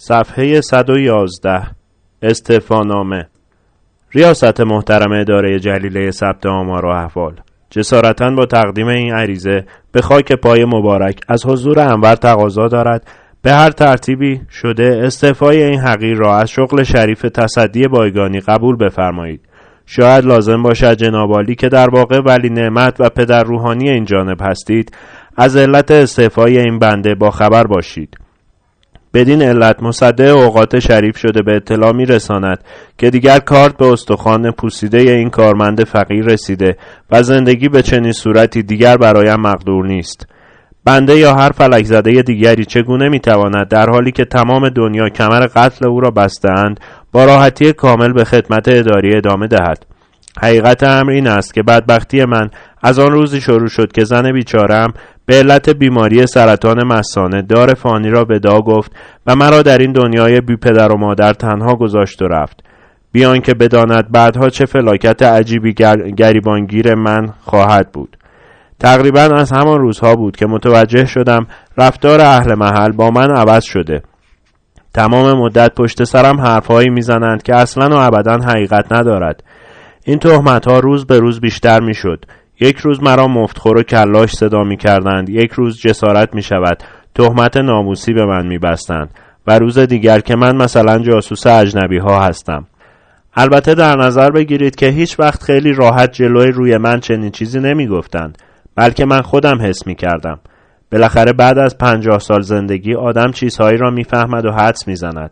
صفحه 111 استفانامه. ریاست محترم اداره جلیله ثبت آمار و احوال. جسارتا با تقدیم این عریضه به خاک پای مبارک از حضور انور تقاضا دارد. به هر ترتیبی شده استعفای این حقیر را از شغل شریف تصدی بایگانی قبول بفرمایید. شاید لازم باشد جنابالی که در واقع ولی نعمت و پدر روحانی این جانب هستید از علت استعفای این بنده با خبر باشید. بدین علت مصدع اوقات شریف شده به اطلاع می رساند که دیگر کارت به استخوان پوسیده این کارمند فقیر رسیده و زندگی به چنین صورتی دیگر برایم مقدور نیست. بنده یا هر فلک زده دیگری چگونه می‌تواند در حالی که تمام دنیا کمر قتل او را بستهاند با راحتی کامل به خدمت اداری ادامه دهد؟ حقیقت امر این است که بدبختی من از آن روزی شروع شد که زن بیچارم به علت بیماری سرطان مسانه دار فانی را ودا گفت و مرا در این دنیای بی پدر و مادر تنها گذاشت و رفت. بیان که بداند بعدها چه فلاکت عجیبی گریبانگیر من خواهد بود. تقریبا از همان روزها بود که متوجه شدم رفتار اهل محل با من عوض شده. تمام مدت پشت سرم حرفهایی می‌زنند که اصلا و ابدا حقیقت ندارد. این تهمت ها روز به روز بیشتر می‌شد. یک روز مرا مفتخور و کلاش صدا می کردند یک روز جسارت می شود تهمت ناموسی به من می بستند و روز دیگر که من مثلا جاسوس اجنبی ها هستم. البته در نظر بگیرید که هیچ وقت خیلی راحت جلوی روی من چنین چیزی نمی گفتند بلکه من خودم حس می کردم بالاخره بعد از پنجاه سال زندگی آدم چیزهایی را می‌فهمد و حدس می‌زند.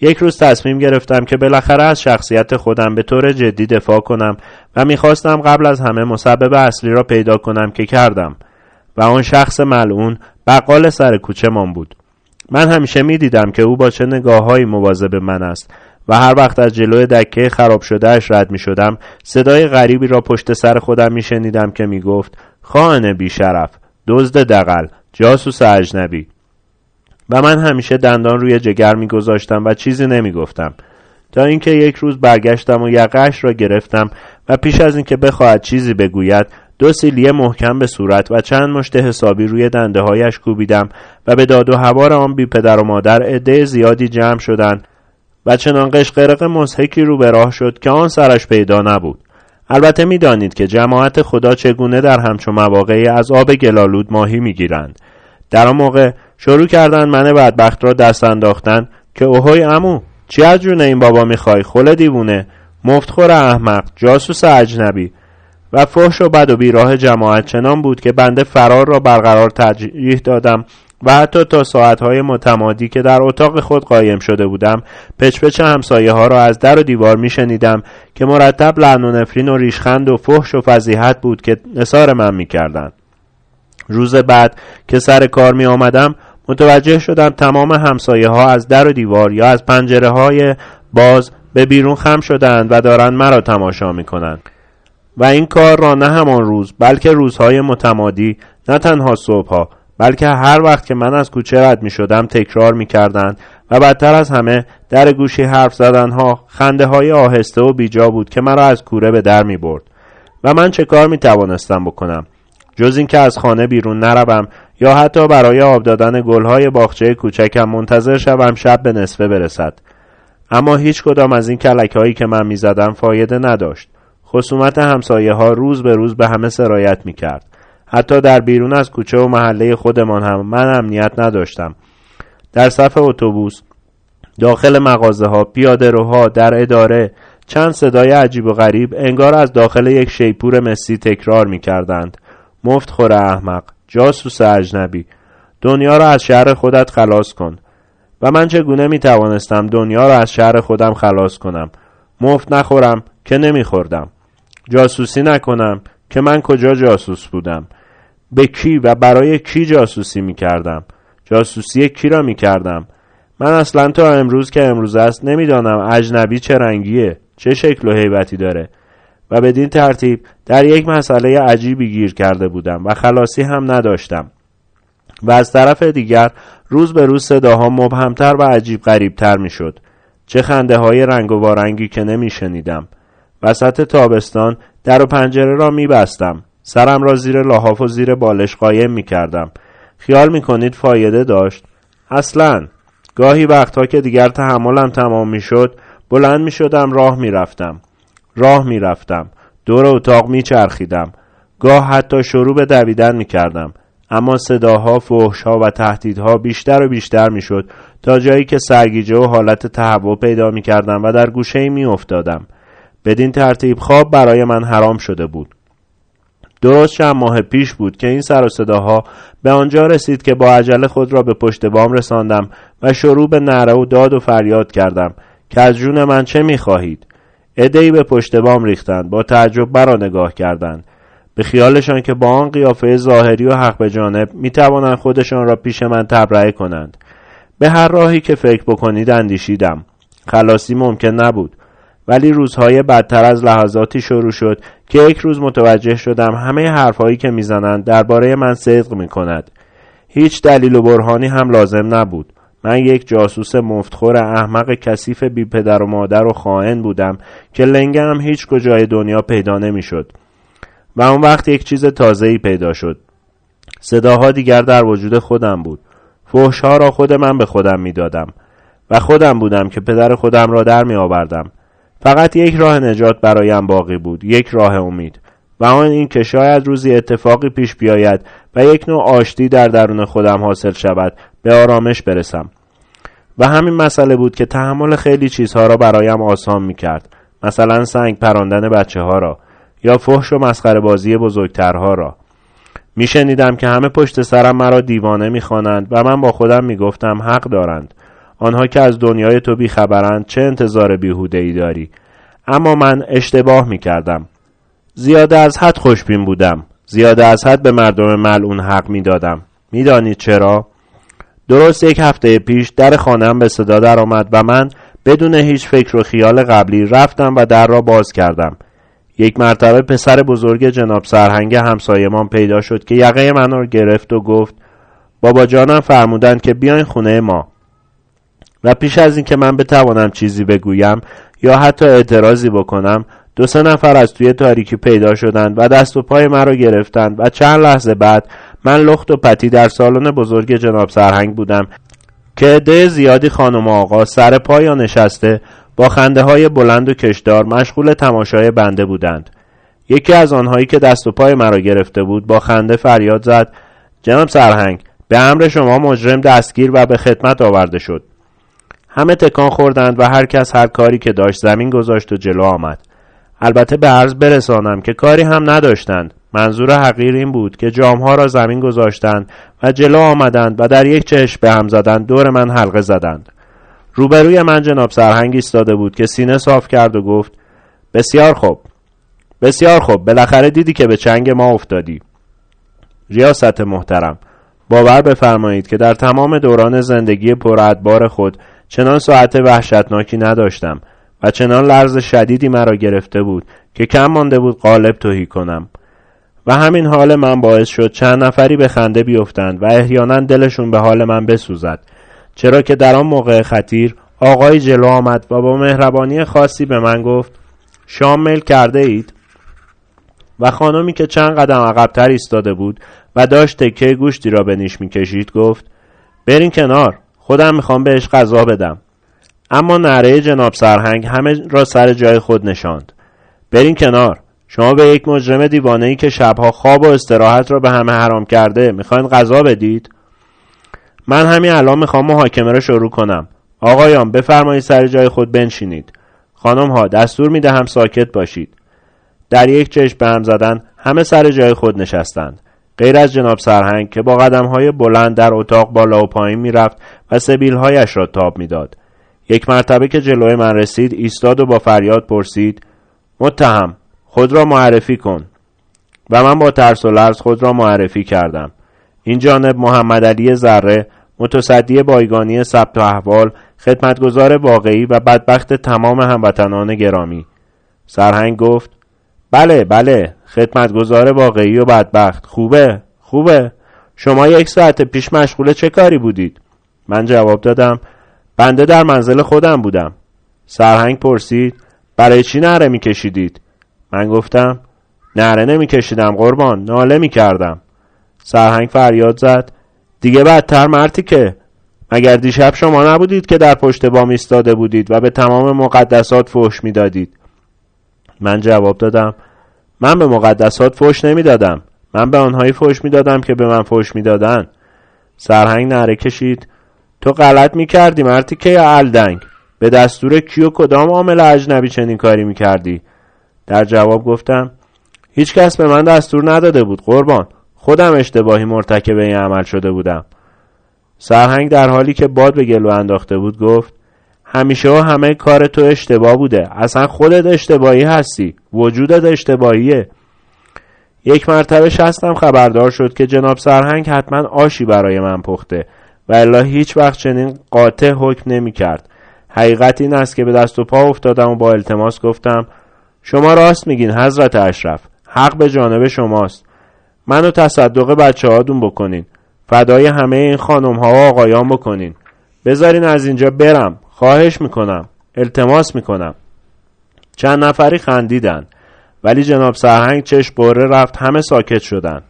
یک روز تصمیم گرفتم که بالاخره از شخصیت خودم به طور جدی دفاع کنم و می‌خواستم قبل از همه مسبب اصلی را پیدا کنم که کردم و آن شخص ملعون بقال سر کوچه من بود. من همیشه می‌دیدم که او با چه نگاههایی مواظب من است و هر وقت از جلوی دکه خراب شدهش رد می شدم صدای غریبی را پشت سر خودم می شنیدم که می گفت خانه بیشرف دزد دقل جاسوس اجنبی. و من همیشه دندان روی جگر میگذاشتم و چیزی نمی‌گفتم. تا اینکه یک روز برگشتم و یقهاش را گرفتم و پیش از اینکه بخواهد چیزی بگوید دو سیلیه محکم به صورت و چند مشت حسابی روی دنده هایش کوبیدم و به داد و هوار آن بی پدر و مادر عده زیادی جمع شدند و چنان قشقرق مزهکی رو به راه شد که آن سرش پیدا نبود. البته می‌دانید که جماعت خدا چگونه در همچون مواقعی از آب گلالود ماهی می‌گیرند. در آن موقع شروع کردن من بدبخت را دست انداختن که اوهای امو چی از جون این بابا می‌خوای؟ خل دیوونه. مفتخور احمق جاسوس اجنبی. و فحش و بد و بیراه جماعت چنان بود که بنده فرار را برقرار ترجیح دادم و حتی تا ساعتهای متمادی که در اتاق خود قایم شده بودم پچپچ همسایه ها را از در و دیوار می شنیدم که مرتب لعن و نفرین و ریشخند و فحش و فضیحت بود که نصار من می کردن. روز بعد که سر کار می آمدم متوجه شدم تمام همسایه ها از در و دیوار یا از پنجره های باز به بیرون خم شدند و دارند مرا تماشا می کنند. و این کار را نه همان روز بلکه روزهای متمادی نه تنها صبحها بلکه هر وقت که من از کوچه رد می شدم تکرار می کردند و بدتر از همه در گوشی حرف زدن ها خنده های آهسته و بیجا بود که مرا از کوره به در می برد و من چه کار می توانستم بکنم جز اینکه از خانه بیرون نروم یا حتی برای آب دادن گلهای باغچه کوچکم منتظر شوم شب به نصفه برسد. اما هیچ کدام از این کلک هایی که من می‌زدم فایده نداشت. خصومت همسایه ها روز به روز به همه سرایت می کرد حتی در بیرون از کوچه و محله خودمان هم من امنیت نداشتم. در صف اتوبوس داخل مغازه ها پیاده روها در اداره چند صدای عجیب و غریب انگار از داخل یک شیپور مسی تکرار می کردند مفت خور احمق. جاسوس اجنبی دنیا را از شهر خودت خلاص کن. و من چگونه می توانستم دنیا را از شهر خودم خلاص کنم؟ مفت نخورم که نمیخوردم. جاسوسی نکنم که من کجا جاسوس بودم؟ به کی و برای کی جاسوسی می کردم جاسوسی کی را می کردم من اصلا تا امروز که امروز است نمی‌دانم اجنبی چه رنگیه چه شکل و حیبتی داره. و بدین ترتیب در یک مسئله عجیبی گیر کرده بودم و خلاصی هم نداشتم و از طرف دیگر روز به روز صداها مبهمتر و عجیب غریبتر می شد چه خنده های رنگ و وارنگی که نمی شنیدم وسط تابستان در و پنجره را می بستم سرم را زیر لحاف و زیر بالش قایم می کردم خیال می کنید فایده داشت؟ اصلا. گاهی وقتها که دیگر تحملم تمام می شد بلند می شدم راه می رفتم راه می رفتم دور اتاق می چرخیدم گاه حتی شروع به دویدن می کردم اما صداها، فحشها و تهدیدها بیشتر و بیشتر می شد تا جایی که سرگیجه و حالت تهوع پیدا می کردم و در گوشه می افتادم. بدین ترتیب خواب برای من حرام شده بود. درست چند ماه پیش بود که این سر و صداها به آنجا رسید که با عجله خود را به پشت بام رساندم و شروع به نعره و داد و فریاد کردم که از جون من چه می‌خواهید ادهی به پشت بام ریختند با تعجب مرا نگاه کردند به خیالشان که با آن قیافه ظاهری و حق به جانب می توانند خودشان را پیش من تبرئه کنند به هر راهی که فکر بکنید اندیشیدم خلاصی ممکن نبود ولی روزهای بدتر از لحظاتی شروع شد که یک روز متوجه شدم همه حرفهایی که می‌زنند درباره من صدق می کند. هیچ دلیل و برهانی هم لازم نبود. من یک جاسوس مفتخور احمق کثیف بی پدر و مادر و خائن بودم که لنگم هیچ کجای دنیا پیدا نمی‌شد. و اون وقت یک چیز تازه‌ای پیدا شد. صداها دیگر در وجود خودم بود. فحشها را خود من به خودم می‌دادم و خودم بودم که پدر خودم را در می آوردم. فقط یک راه نجات برایم باقی بود یک راه امید و آن این که شاید روزی اتفاقی پیش بیاید و یک نوع آشتی در درون خودم حاصل شود به آرامش برسم و همین مسئله بود که تحمل خیلی چیزها را برایم آسان می کرد مثلا سنگ پراندن بچه ها را یا فحش و مسخره بازی بزرگترها را. میشنیدم که همه پشت سرم مرا دیوانه می‌خوانند و من با خودم می‌گفتم حق دارند. آنها که از دنیای تو بیخبرند چه انتظار بیهوده ای داری؟ اما من اشتباه می کردم زیاده از حد خوشبین بودم. زیاده از حد به مردم ملعون حق می دادم می‌دانید چرا؟ درست یک هفته پیش در خانم به صدا درآمد و من بدون هیچ فکر و خیال قبلی رفتم و در را باز کردم. یک مرتبه پسر بزرگ جناب سرهنگ همسایمان پیدا شد که یقه من را گرفت و گفت بابا جانم فرمودند که بیاین خونه ما. و پیش از اینکه من بتوانم چیزی بگویم یا حتی اعتراضی بکنم دو سه نفر از توی تاریکی پیدا شدند و دست و پای مرا گرفتند و چند لحظه بعد من لخت و پتی در سالن بزرگ جناب سرهنگ بودم که عده زیادی خانم آقا سر پای نشسته با خنده های بلند و کشدار مشغول تماشای بنده بودند. یکی از آنهایی که دست و پای مرا گرفته بود با خنده فریاد زد جناب سرهنگ به امر شما مجرم دستگیر و به خدمت آورده شد. همه تکان خوردند و هر کس هر کاری که داشت زمین گذاشت و جلو آمد. البته به عرض برسانم که کاری هم نداشتند. منظور حقیر این بود که جامها را زمین گذاشتند و جلو آمدند و در یک چشم به هم زدند دور من حلقه زدند. روبروی من جناب سرهنگ ایستاده بود که سینه صاف کرد و گفت بسیار خوب بسیار خوب بالاخره دیدی که به چنگ ما افتادی. ریاست محترم باور بفرمایید که در تمام دوران زندگی پرادبار خود چنان ساعت وحشتناکی نداشتم. و چنان لرز شدیدی مرا گرفته بود که کم مانده بود قالب توهی کنم. و همین حال من باعث شد چند نفری به خنده بیفتند و احیانا دلشون به حال من بسوزد. چرا که در آن موقع خطیر آقای جلو آمد و با مهربانی خاصی به من گفت شام میل کرده اید؟ و خانمی که چند قدم عقبتر ایستاده بود و داشت تکه گوشتی را به نیش می‌کشید گفت برین کنار خودم می‌خوام بهش غذا بدم. اما نره جناب سرهنگ همه را سر جای خود نشاند. برین کنار. شما به یک مجرم دیوانه ای که شبها خواب و استراحت را به همه حرام کرده می‌خواین غذا بدید؟ من همین الان می‌خوام محاکمه را شروع کنم. آقایان بفرمایید سر جای خود بنشینید. خانم ها دستور می‌دهم ساکت باشید. در یک چشم به هم زدن همه سر جای خود نشستند. غیر از جناب سرهنگ که با قدم های بلند در اتاق بالا و پایین می‌رفت و هایش را تاب می‌داد. یک مرتبه که جلوی من رسید ایستاد و با فریاد پرسید متهم خود را معرفی کن. و من با ترس و لرز خود را معرفی کردم. این جانب محمد علی ذره متصدی بایگانی ثبت و احوال خدمتگزار واقعی و بدبخت تمام هموطنان گرامی. سرهنگ گفت بله بله خدمتگزار واقعی و بدبخت. خوبه خوبه. شما یک ساعت پیش مشغول چه کاری بودید؟ من جواب دادم بنده در منزل خودم بودم. سرهنگ پرسید برای چی نره میکشیدید؟ من گفتم نره نمیکشیدم قربان ناله می‌کردم. سرهنگ فریاد زد دیگه بدتر مرتی که. مگر دیشب شما نبودید که در پشت بام ایستاده بودید و به تمام مقدسات فحش می‌دادید؟ من جواب دادم من به مقدسات فحش نمی‌دادم. من به آنهایی فحش می‌دادم که به من فحش می‌دادند سرهنگ نره کشید تو غلط می‌کردی مرتی که یا الدنگ؟ به دستور کیو کدام عامل اجنبی چنین کاری می‌کردی؟ در جواب گفتم هیچ کس به من دستور نداده بود قربان. خودم اشتباهی مرتکب این عمل شده بودم. سرهنگ در حالی که باد به گلو انداخته بود گفت همیشه و همه کار تو اشتباه بوده. اصلا خودت اشتباهی هستی. وجودت اشتباهیه. یک مرتبه شستم خبردار شد که جناب سرهنگ حتما آشی برای من پخته. و الا هیچ وقت چنین قاطع حکم نمی کرد حقیقت این است که به دست و پا افتادم و با التماس گفتم شما راست میگین حضرت اشرف حق به جانب شماست. منو تصدق بچه هادون بکنین. فدای همه این خانم ها و آقایان بکنین. بذارین از اینجا برم. خواهش می‌کنم. التماس می‌کنم. چند نفری خندیدن. ولی جناب سرهنگ چشم بره رفت همه ساکت شدن.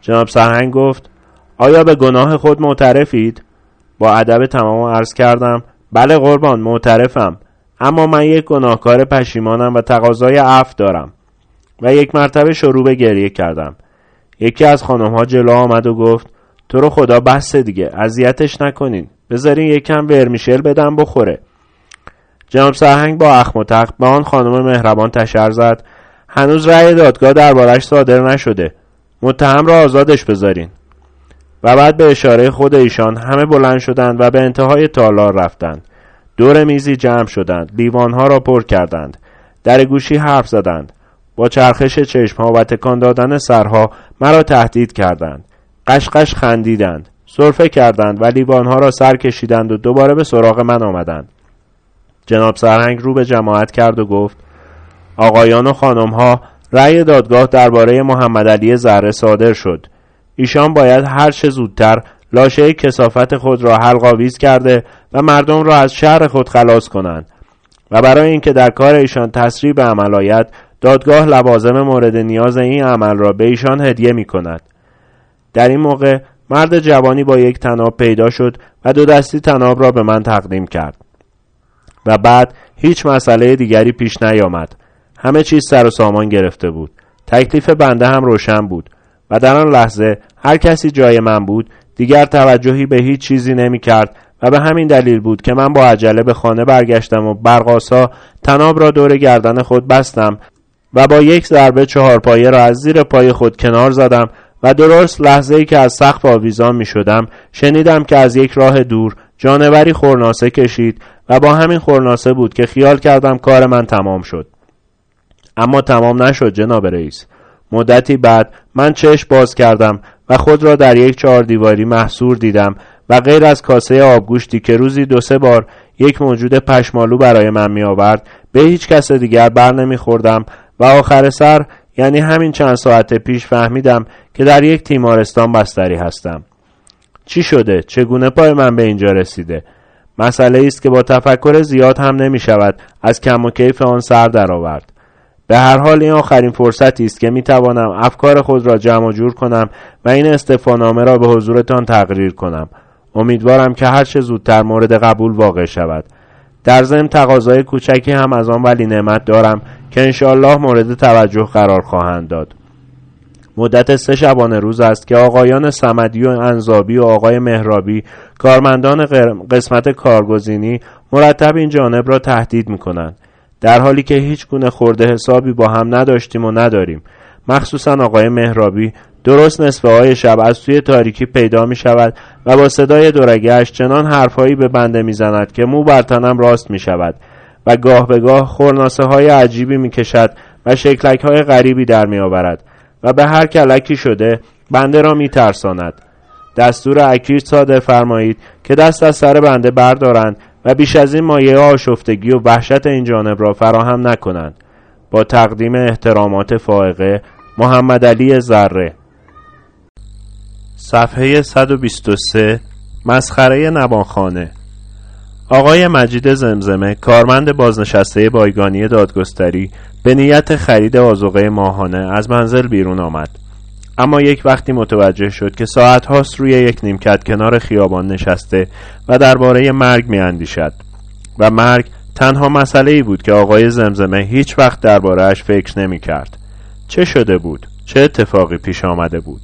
جناب سرهنگ گفت آیا به گناه خود معترفید؟ با ادب تمام عرض کردم. بله قربان معترفم. اما من یک گناهکار پشیمانم و تقاضای عفو دارم و یک مرتبه شروع به گریه کردم. یکی از خانم ها جلو آمد و گفت تو رو خدا بسته دیگه اذیتش نکنین. بذارین یکم ورمیشل بدم بخوره. جناب سرهنگ با اخم و تخت به آن خانم مهربان تشر زد. هنوز رأی دادگاه دربارش صادر نشده. متهم را آزادش بذارین. و بعد به اشاره خود ایشان همه بلند شدند و به انتهای تالار رفتند. دور میزی جمع شدند. لیوانها را پر کردند. در گوشی حرف زدند. با چرخش چشمها و تکان دادن سرها مرا تهدید کردند. قشقش خندیدند. صرفه کردند و لیوانها را سر کشیدند و دوباره به سراغ من آمدند. جناب سرهنگ رو به جماعت کرد و گفت آقایان و خانمها رأی دادگاه درباره محمد علی ذره صادر شد. ایشان باید هر چه زودتر لاشه کسافت خود را حلقاویز کرده و مردم را از شهر خود خلاص کنند. و برای اینکه در کار ایشان تسریع به عمل آید دادگاه لوازم مورد نیاز این عمل را به ایشان هدیه می کند. در این موقع مرد جوانی با یک تناب پیدا شد و دو دستی تناب را به من تقدیم کرد. و بعد هیچ مسئله دیگری پیش نیامد. همه چیز سر و سامان گرفته بود. تکلیف بنده هم روشن بود. و در آن لحظه هر کسی جای من بود دیگر توجهی به هیچ چیزی نمی کرد و به همین دلیل بود که من با عجله به خانه برگشتم و برقاسا تناب را دور گردن خود بستم و با یک ضربه چهار پایه را از زیر پای خود کنار زدم و درست لحظه ای که از سقف آویزان می شدم شنیدم که از یک راه دور جانوری خورناسه کشید و با همین خورناسه بود که خیال کردم کار من تمام شد. اما تمام نشد جناب رئیس. مدتی بعد من چشم باز کردم و خود را در یک چهار دیواری محصور دیدم و غیر از کاسه آبگوشتی که روزی دو سه بار یک موجود پشمالو برای من می آورد به هیچ کس دیگر بر نمی خوردم و آخر سر یعنی همین چند ساعت پیش فهمیدم که در یک تیمارستان بستری هستم چی شده؟ چگونه پای من به اینجا رسیده؟ مسئله است که با تفکر زیاد هم نمی شود از کم و کیف آن سر درآورد. به هر حال این آخرین فرصتی است که می توانم افکار خود را جمع جور کنم و این استفانامه را به حضورتان تقریر کنم. امیدوارم که هر چه زودتر مورد قبول واقع شود. در ضمن تقاضای کوچکی هم از آن ولی نعمت دارم که انشاالله مورد توجه قرار خواهند داد. مدت سه شبانه روز است که آقایان سمدی و انزابی و آقای مهرابی کارمندان قسمت کارگزینی مرتب این جانب را تهدید می کنند. در حالی که هیچ گونه خورده حسابی با هم نداشتیم و نداریم مخصوصا آقای مهرابی درست نصفه های شب از توی تاریکی پیدا می شود و با صدای دورگهش چنان حرفهایی به بنده می زند که مو برتنم راست می شود و گاه به گاه خورناسه های عجیبی می کشد و شکلک های غریبی در می آورد و به هر کلکی شده بنده را می ترساند. دستور اکیر صادر فرمایید که دست از سر بنده بردارند و بیش از این مایه آشفتگی و وحشت این جانب را فراهم نکنند. با تقدیم احترامات فائقه محمد علی ذره. صفحه 123 مسخره نبانخانه آقای مجید زمزمه کارمند بازنشسته بایگانی دادگستری به نیت خرید آزوقه ماهانه از منزل بیرون آمد. اما یک وقتی متوجه شد که ساعت هاست روی یک نیمکت کنار خیابان نشسته و درباره مرگ می اندیشد و مرگ تنها مسئله ای بود که آقای زمزمه هیچ وقت دربارهش فکر نمی کرد. چه شده بود؟ چه اتفاقی پیش آمده بود؟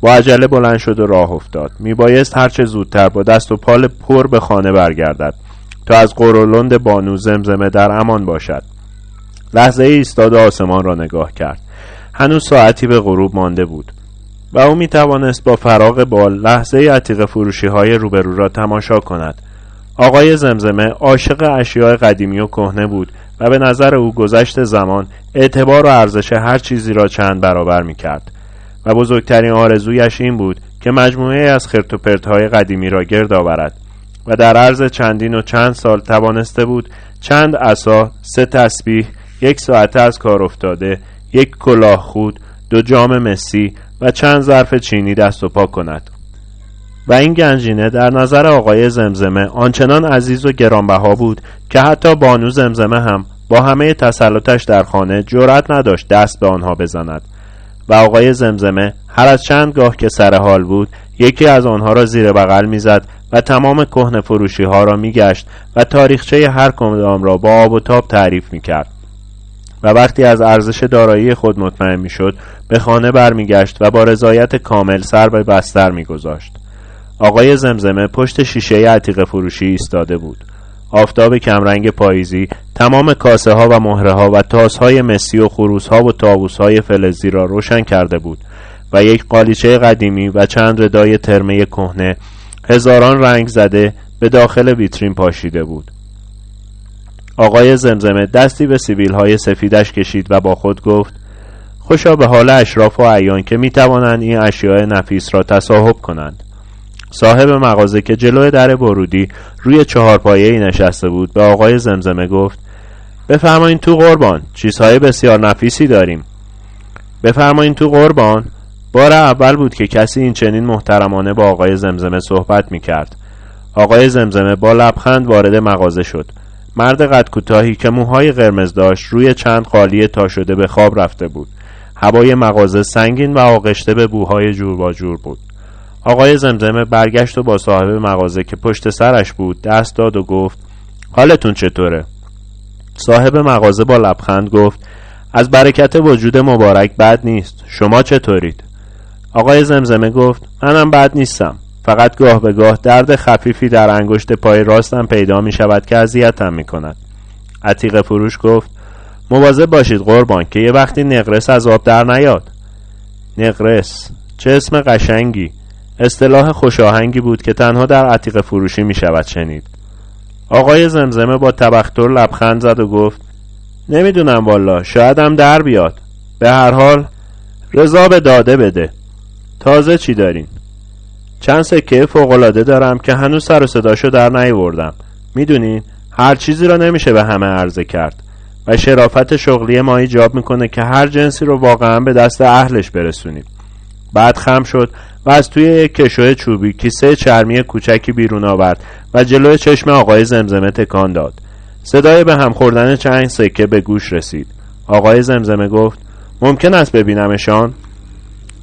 با عجله بلند شد و راه افتاد میبایست هرچه زودتر با دست و پال پر به خانه برگردد تا از قرولند بانو زمزمه در امان باشد لحظه ایستاد آسمان را نگاه کرد هنوز ساعتی به غروب مانده بود و او می توانست با فراغ بال لحظه عتیق فروشی های روبرو را تماشا کند. آقای زمزمه عاشق اشیاء قدیمی و کهنه بود و به نظر او گذشت زمان اعتبار و ارزش هر چیزی را چند برابر می کرد و بزرگترین آرزویش این بود که مجموعه از خرت های قدیمی را گرد آورد و در عرض چندین و چند سال توانسته بود چند عصا، سه تسبیح، یک ساعته از کار افتاده، یک کلاه خود، دو جام مسی و چند ظرف چینی دست و پا کند. و این گنجینه در نظر آقای زمزمه آنچنان عزیز و گرانبها بود که حتی بانو زمزمه هم با همه تسلطش در خانه جرأت نداشت دست به آنها بزند. و آقای زمزمه هر از چند گاه که سر حال بود یکی از آنها را زیر بغل می‌زد و تمام کهنه فروشی ها را میگشت و تاریخچه هر کدام را با آب و تاب تعریف می‌کرد. و وقتی از ارزش دارایی خود مطمئن می‌شد به خانه برمیگشت و با رضایت کامل سر به بستر میگذاشت. آقای زمزمه پشت شیشه عتیق فروشی ایستاده بود. آفتاب کمرنگ پاییزی تمام کاسه ها و مهره ها و تاس های مسی و خروس ها و تابوس های فلزی را روشن کرده بود و یک قالیچه قدیمی و چند ردای ترمه کهنه هزاران رنگ زده به داخل ویترین پاشیده بود. آقای زمزمه دستی به سیبیل های سفیدش کشید و با خود گفت خوشا به حال اشراف و عیان که می توانند این اشیاء نفیس را تصاحب کنند. صاحب مغازه که جلوی در برودی روی چهارپایه ای نشسته بود به آقای زمزمه گفت بفرمایین تو قربان چیزهای بسیار نفیسی داریم. بفرمایین تو قربان. بار اول بود که کسی این چنین محترمانه با آقای زمزمه صحبت می کرد آقای زمزمه با لبخند وارد مغازه شد. مرد قد کوتاهی که موهای قرمز داشت روی چند قالی تا شده به خواب رفته بود هوای مغازه سنگین و آغشته به بوهای جور با جور بود آقای زمزمه برگشت و با صاحب مغازه که پشت سرش بود دست داد و گفت حالتون چطوره؟ صاحب مغازه با لبخند گفت از برکت وجود مبارک بد نیست شما چطورید؟ آقای زمزمه گفت منم بد نیستم فقط گاه به گاه درد خفیفی در انگشت پای راستم پیدا می شود که اذیتم می کند. عتیق فروش گفت مواظب باشید قربان که یه وقتی نقرس از آب در نیاد. نقرس چه اسم قشنگی. اصطلاح خوشاهنگی بود که تنها در عتیق فروشی می شود شنید. آقای زمزمه با تبختر لبخند زد و گفت نمی‌دونم والا شاید هم در بیاد. به هر حال رضا به داده بده. تازه چی دارین؟ چند سکه فوقالعاده دارم که هنوز سر و صداشو در نیوردم. می‌دونین هر چیزی را نمیشه به همه عرضه کرد و شرافت شغلی ما ایجاب می‌کنه که هر جنسی رو واقعا به دست اهلش برسونیم. بعد خم شد و از توی کشوه چوبی کیسه چرمی کوچکی بیرون آورد و جلوی چشم آقای زمزمه تکان داد. صدای به هم خوردن چند سکه به گوش رسید. آقای زمزمه گفت ممکن است ببینمشان؟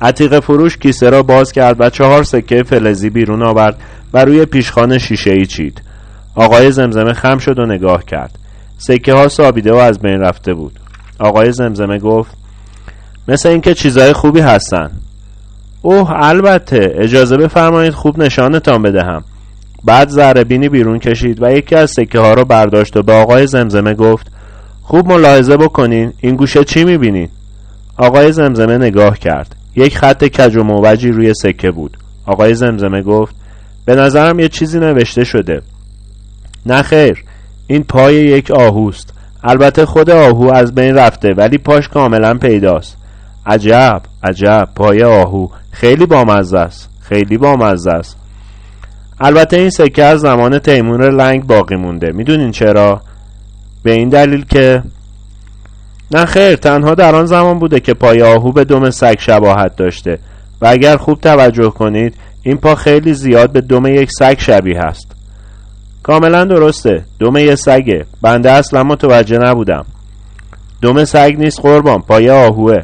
عتیق فروش کیسه را باز کرد و چهار سکه فلزی بیرون آورد و روی پیشخان شیشه ای چید. آقای زمزمه خم شد و نگاه کرد. سکه ها سابیده و از بین رفته بود. آقای زمزمه گفت مثل اینکه چیزای خوبی هستن. اوه البته. اجازه بفرمایید خوب نشانتان بدهم. بعد زربینی بیرون کشید و یکی از سکه ها را برداشت و به آقای زمزمه گفت خوب ملاحظه بکنین. این گوشه چی می‌بینین؟ آقای زمزمه نگاه کرد. یک خط کج و موجی روی سکه بود. آقای زمزمه گفت به نظرم یه چیزی نوشته شده. نه خیر این پای یک آهوست البته خود آهو از بین رفته ولی پاش کاملا پیداست. عجب عجب پای آهو. خیلی بامزه است خیلی بامزه است. البته این سکه از زمان تیمور لنگ باقی مونده. می‌دونین چرا؟ به این دلیل که نه خیر تنها در آن زمان بوده که پای آهو به دم سگ شباهت داشته. و اگر خوب توجه کنید این پا خیلی زیاد به دم یک سگ شبیه است. کاملا درسته دم یک سگه. بنده اصلا متوجه نبودم. دم سگ نیست قربان پای آهوه.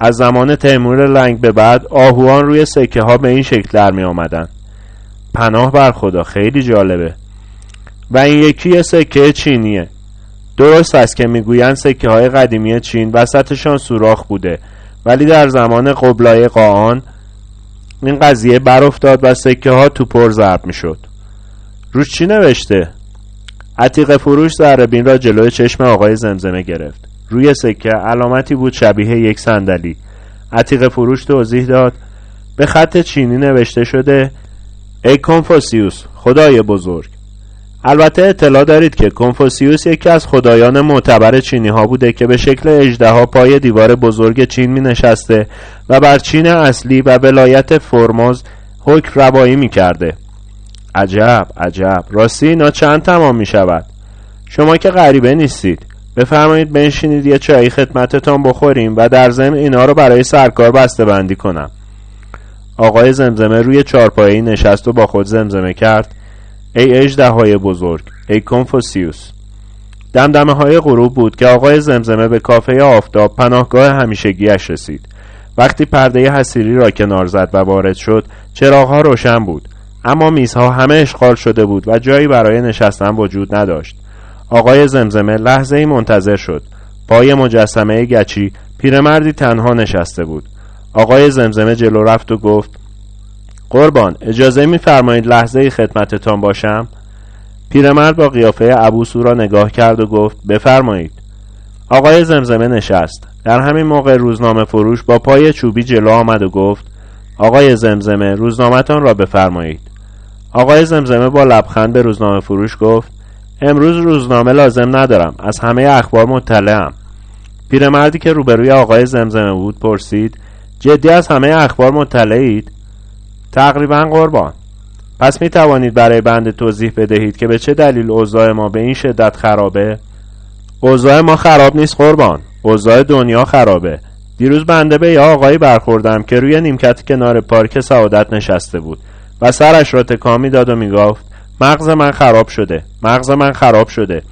از زمان تیمور لنگ به بعد آهوان روی سکه ها به این شکل در می آمدن. پناه بر خدا خیلی جالبه. و این یکی سکه چینیه. درست است که می‌گویند سکه های قدیمی چین وسطشان سوراخ بوده ولی در زمان قبلای قاان این قضیه بر افتاد و سکه ها تو پر ضرب می‌شد. روش چی نوشته؟ عتیق فروش زربین را جلوی چشم آقای زمزمه گرفت. روی سکه علامتی بود شبیه یک صندلی. عتیق فروش توضیح داد به خط چینی نوشته شده ای کنفوسیوس خدای بزرگ. البته اطلاع دارید که کنفوسیوس یکی از خدایان معتبر چینی ها بوده که به شکل اجده پای دیوار بزرگ چین می نشسته و بر چین اصلی و ولایت فرماز حکم روایی می کرده عجب عجب. راستی اینا چند تمام می شود شما که غریبه نیستید. بفرمایید بنشینید یه چایی خدمتتان بخوریم و در ضمن اینا رو برای سرکار بسته بندی کنم. آقای زمزمه روی چارپایی نشست و با خود زمزمه کرد. ای اجده بزرگ ای کنفوسیوس. دمدمه های غروب بود که آقای زمزمه به کافه آفتاب پناهگاه همیشگیش رسید. وقتی پرده حسیری را کنار زد و وارد شد چراغها روشن بود. اما میزها همه اشغال شده بود و جایی برای نشستن وجود نداشت. آقای زمزمه لحظه ای منتظر شد. پای مجسمه گچی پیرمردی تنها نشسته بود. آقای زمزمه جلو رفت و گفت قربان اجازه میفرمایید لحظه خدمتتان باشم؟ پیرمرد با قیافه ابوسو را نگاه کرد و گفت بفرمایید. آقای زمزمه نشست. در همین موقع روزنامه فروش با پای چوبی جلو آمد و گفت آقای زمزمه روزنامهتان را بفرمایید. آقای زمزمه با لبخند به روزنامه فروش گفت امروز روزنامه لازم ندارم از همه اخبار مطلعم. پیرمردی که روبروی آقای زمزمه بود پرسید جدی از همه اخبار مطلعید؟ تقریبا قربان. پس می توانید برای بنده توضیح بدهید که به چه دلیل اوضاع ما به این شدت خرابه؟ اوضاع ما خراب نیست قربان. اوضاع دنیا خرابه. دیروز بنده به یه آقایی برخوردم که روی نیمکت کنار پارک سعادت نشسته بود و سرش را تکامی داد و می‌گفت مغز من خراب شده. مغز من خراب شده.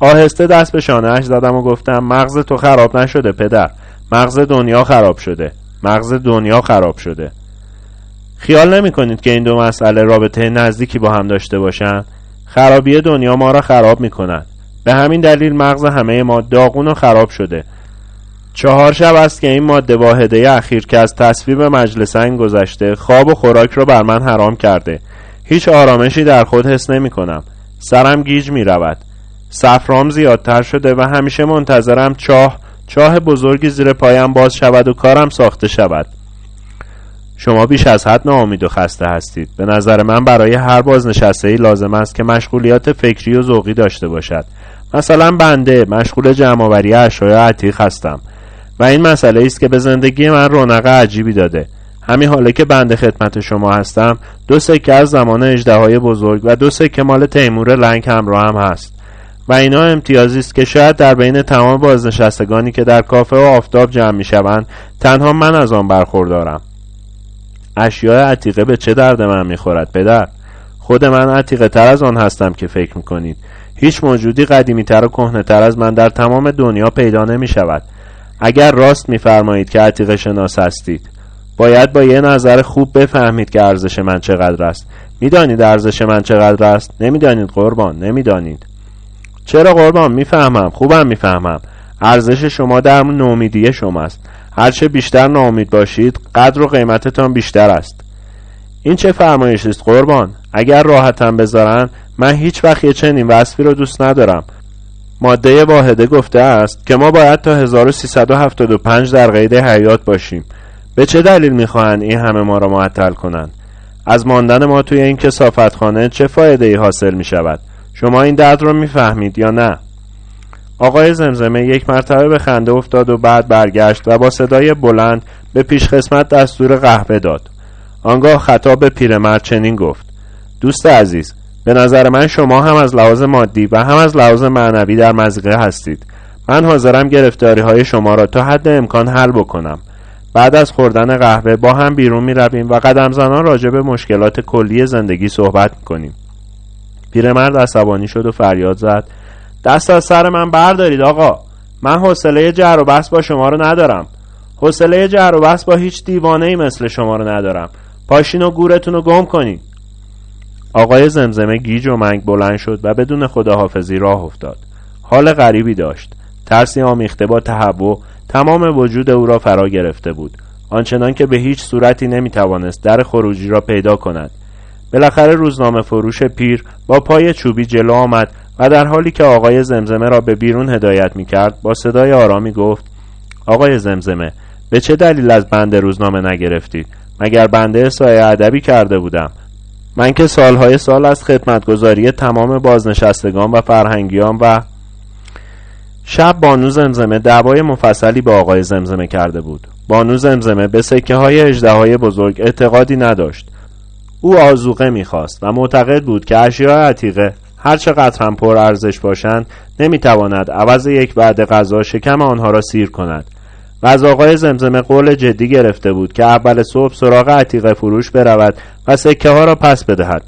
آهسته دست به شانهاش زدم و گفتم مغز تو خراب نشده پدر. مغز دنیا خراب شده. مغز دنیا خراب شده. خیال نمی کنید که این دو مسئله رابطه نزدیکی با هم داشته باشند خرابی دنیا ما را خراب می کند به همین دلیل مغز همه ما داغون و خراب شده. چهار شب است که این ماده واحده اخیر که از تصویب مجلسنگ گذشته خواب و خوراک را بر من حرام کرده. هیچ آرامشی در خود حس نمی کنم سرم گیج می رود سفرام زیادتر شده و همیشه منتظرم چاه چاه بزرگی زیر پایم باز شود و کارم ساخته شود. شما بیش از حد ناامید و خسته هستید. به نظر من برای هر بازنشسته ای لازم است که مشغولیات فکری و ذوقی داشته باشد. مثلا بنده مشغول جمعآوری اشیاء عتیق هستم و این مسئله است که به زندگی من رونق عجیبی داده. همین حاله که بنده خدمت شما هستم دو سکه از زمان اجده بزرگ و دو سکه مال تیمور لنگ همراه هم هست. و اینا امتیازی است که شاید در بین تمام بازنشستگانی که در کافه و آفتاب جمع می شوند تنها من از آن برخوردارم. اشیاء عتیقه به چه درد من می‌خورد پدر؟ خود من عتیقه تر از آن هستم که فکر می‌کنید. هیچ موجودی قدیمی تر و کهنه تر از من در تمام دنیا پیدا نمی شود اگر راست میفرمایید که عتیقه شناس هستید باید با یه نظر خوب بفهمید که ارزش من چقدر است. می‌دانید ارزش من چقدر است؟ نمی‌دانید قربان نمی‌دانید. چرا قربان؟ می‌فهمم خوبم می‌فهمم. ارزش شما در نومیدی شماست. هرچه بیشتر ناامید باشید قدر و قیمتتان بیشتر است. این چه فرمایشی است قربان؟ اگر راحتم بذارن من هیچ وقت یه چنین وصفی رو دوست ندارم. ماده واحده گفته است که ما باید تا 1375 در قید حیات باشیم. به چه دلیل می‌خواهند این همه ما را معطل کنند؟ از ماندن ما توی این کسافتخانه چه فایده ای حاصل می شود شما این درد رو می‌فهمید یا نه؟ آقای زمزمه یک مرتبه به خنده افتاد و بعد برگشت و با صدای بلند به پیش خسمت دستور قهوه داد. آنگاه خطاب به پیرمرد چنین گفت. دوست عزیز به نظر من شما هم از لحاظ مادی و هم از لحاظ معنوی در مزیقه هستید. من حاضرم گرفتاری های شما را تا حد امکان حل بکنم. بعد از خوردن قهوه با هم بیرون می رویم و قدم زنان راجع به مشکلات کلی زندگی صحبت می کنیم پیرمرد عصبانی شد و فریاد زد. دست از سر من بردارید آقا. من حوصله جر و بحث با شما رو ندارم. حوصله جر و بحث با هیچ دیوانه ای مثل شما رو ندارم. پاشین و گورتون رو گم کنین. آقای زمزمه گیج و منگ بلند شد و بدون خداحافظی راه افتاد. حال غریبی داشت. ترسی آمیخته با تهوع تمام وجود او را فرا گرفته بود. آنچنان که به هیچ صورتی نمی‌توانست در خروجی را پیدا کند. بالاخره روزنامه فروش پیر با پای چوبی جلو آمد و در حالی که آقای زمزمه را به بیرون هدایت می کرد با صدای آرامی گفت آقای زمزمه به چه دلیل از بنده روزنامه نگرفتید مگر بنده سایه ادبی کرده بودم؟ من که سالهای سال از خدمتگذاری تمام بازنشستگان و فرهنگیان و شب بانو زمزمه دعوای مفصلی به آقای زمزمه کرده بود. بانو زمزمه به سکه های اجده های بزرگ اعتقادی نداشت. او آزوقه می‌خواست و معتقد بود که اشیاء عتیقه هر چقدر هم پر ارزش باشند نمی‌تواند عوض یک بعد غذا شکم آنها را سیر کند. و آقای زمزمه قول جدی گرفته بود که اول صبح سراغ عتیقه فروش برود و سکه ها را پس بدهد.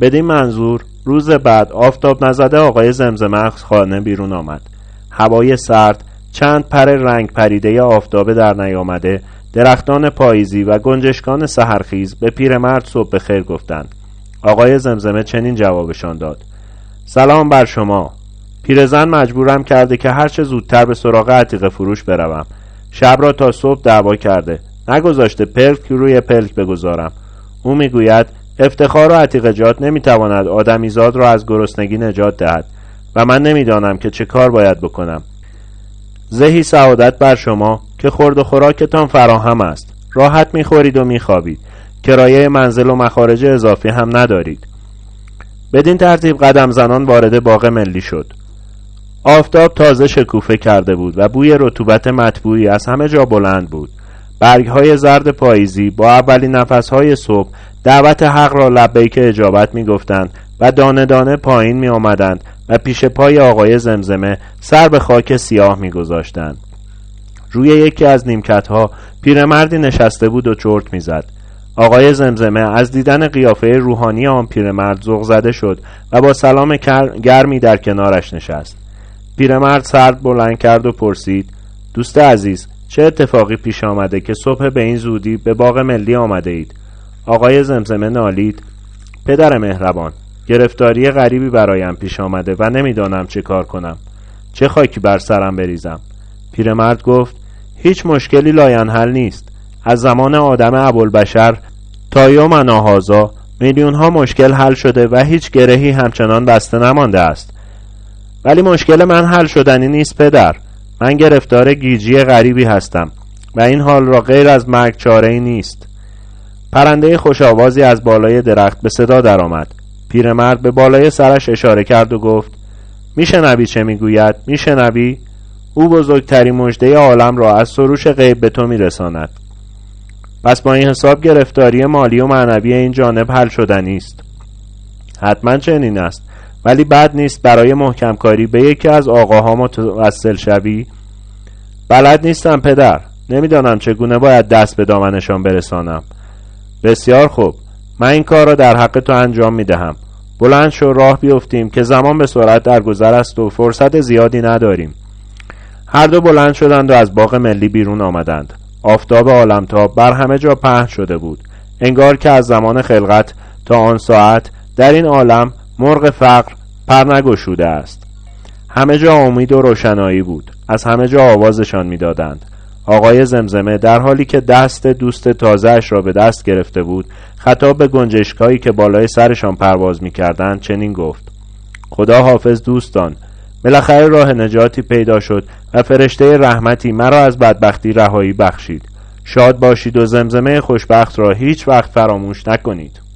بدین منظور روز بعد آفتاب نزده آقای زمزمه از خانه بیرون آمد. هوای سرد چند پر رنگ پریده آفتابه در نیامده درختان پاییزی و گنجشکان سهرخیز به پیرمرد صبح خیر گفتند. آقای زمزمه چنین جوابشان داد. سلام بر شما. پیرزن مجبورم کرده که هرچه زودتر به سراغ عتیق فروش بروم. شب را تا صبح دعوا کرده. نگذاشته پلک روی پلک بگذارم. او می‌گوید افتخار و عتیقجات نمی‌تواند آدمیزاد را از گرسنگی نجات دهد و من نمی‌دانم که چه کار باید بکنم. زهی سعادت بر شما که خورد و خوراکتان فراهم است. راحت می‌خورید و میخوابید. کرایه منزل و مخارج اضافی هم ندارید بدین ترتیب قدم زنان وارد باغ ملی شد آفتاب تازه شکوفه کرده بود و بوی رطوبت مطبوعی از همه جا بلند بود برگ های زرد پاییزی با اولین نفس های صبح دعوت حق را لبیک اجابت می گفتند و دانه دانه پایین می آمدند و پیش پای آقای زمزمه سر به خاک سیاه می گذاشتند. روی یکی از نیمکت ها پیرمردی نشسته بود و چرت می‌زد. آقای زمزمه از دیدن قیافه روحانی آن پیرمرد ذوق زده شد و با سلام گرمی در کنارش نشست. پیرمرد سرد بلند کرد و پرسید دوست عزیز چه اتفاقی پیش آمده که صبح به این زودی به باغ ملی آمده اید؟ آقای زمزمه نالید پدر مهربان گرفتاری غریبی برایم پیش آمده و نمی‌دانم چه کار کنم. چه خاکی بر سرم بریزم؟ پیرمرد گفت هیچ مشکلی لاینحل نیست. از زمان آدم ابوالبشر تا یومنا هذا میلیون ها مشکل حل شده و هیچ گرهی همچنان بسته نمانده است. ولی مشکل من حل شدنی نیست پدر. من گرفتار گیجی غریبی هستم و این حال را غیر از مرگ چاره ای نیست. پرنده خوشآوازی از بالای درخت به صدا درآمد. پیرمرد به بالای سرش اشاره کرد و گفت میشنوی چه می‌گوید؟ میشنوی؟ او بزرگترین مژده عالم را از سروش غیب به تو میرساند. پس با این حساب گرفتاری مالی و معنوی این جانب حل شدنی است حتما چنین است. ولی بد نیست برای محکم کاری به یکی از آقاها متوسل شوی. بلد نیستم پدر. نمی‌دانم چگونه باید دست به دامنشان برسانم. بسیار خوب. من این کار را در حق تو انجام می دهم بلند شو راه بیفتیم که زمان به سرعت در گذر است و فرصت زیادی نداریم. هر دو بلند شدند و از باغ ملی بیرون آمدند. آفتاب عالمتاب بر همه جا پهن شده بود. انگار که از زمان خلقت تا آن ساعت در این عالم مرغ فقر پر نگشوده است. همه جا امید و روشنایی بود. از همه جا آوازشان می‌دادند. آقای زمزمه در حالی که دست دوست تازهش را به دست گرفته بود خطاب به گنجشکایی که بالای سرشان پرواز می‌کردند چنین گفت. خدا حافظ دوستان بالاخره راه نجاتی پیدا شد و فرشته رحمتی مرا از بدبختی رهایی بخشید. شاد باشید و زمزمه خوشبخت را هیچ وقت فراموش نکنید.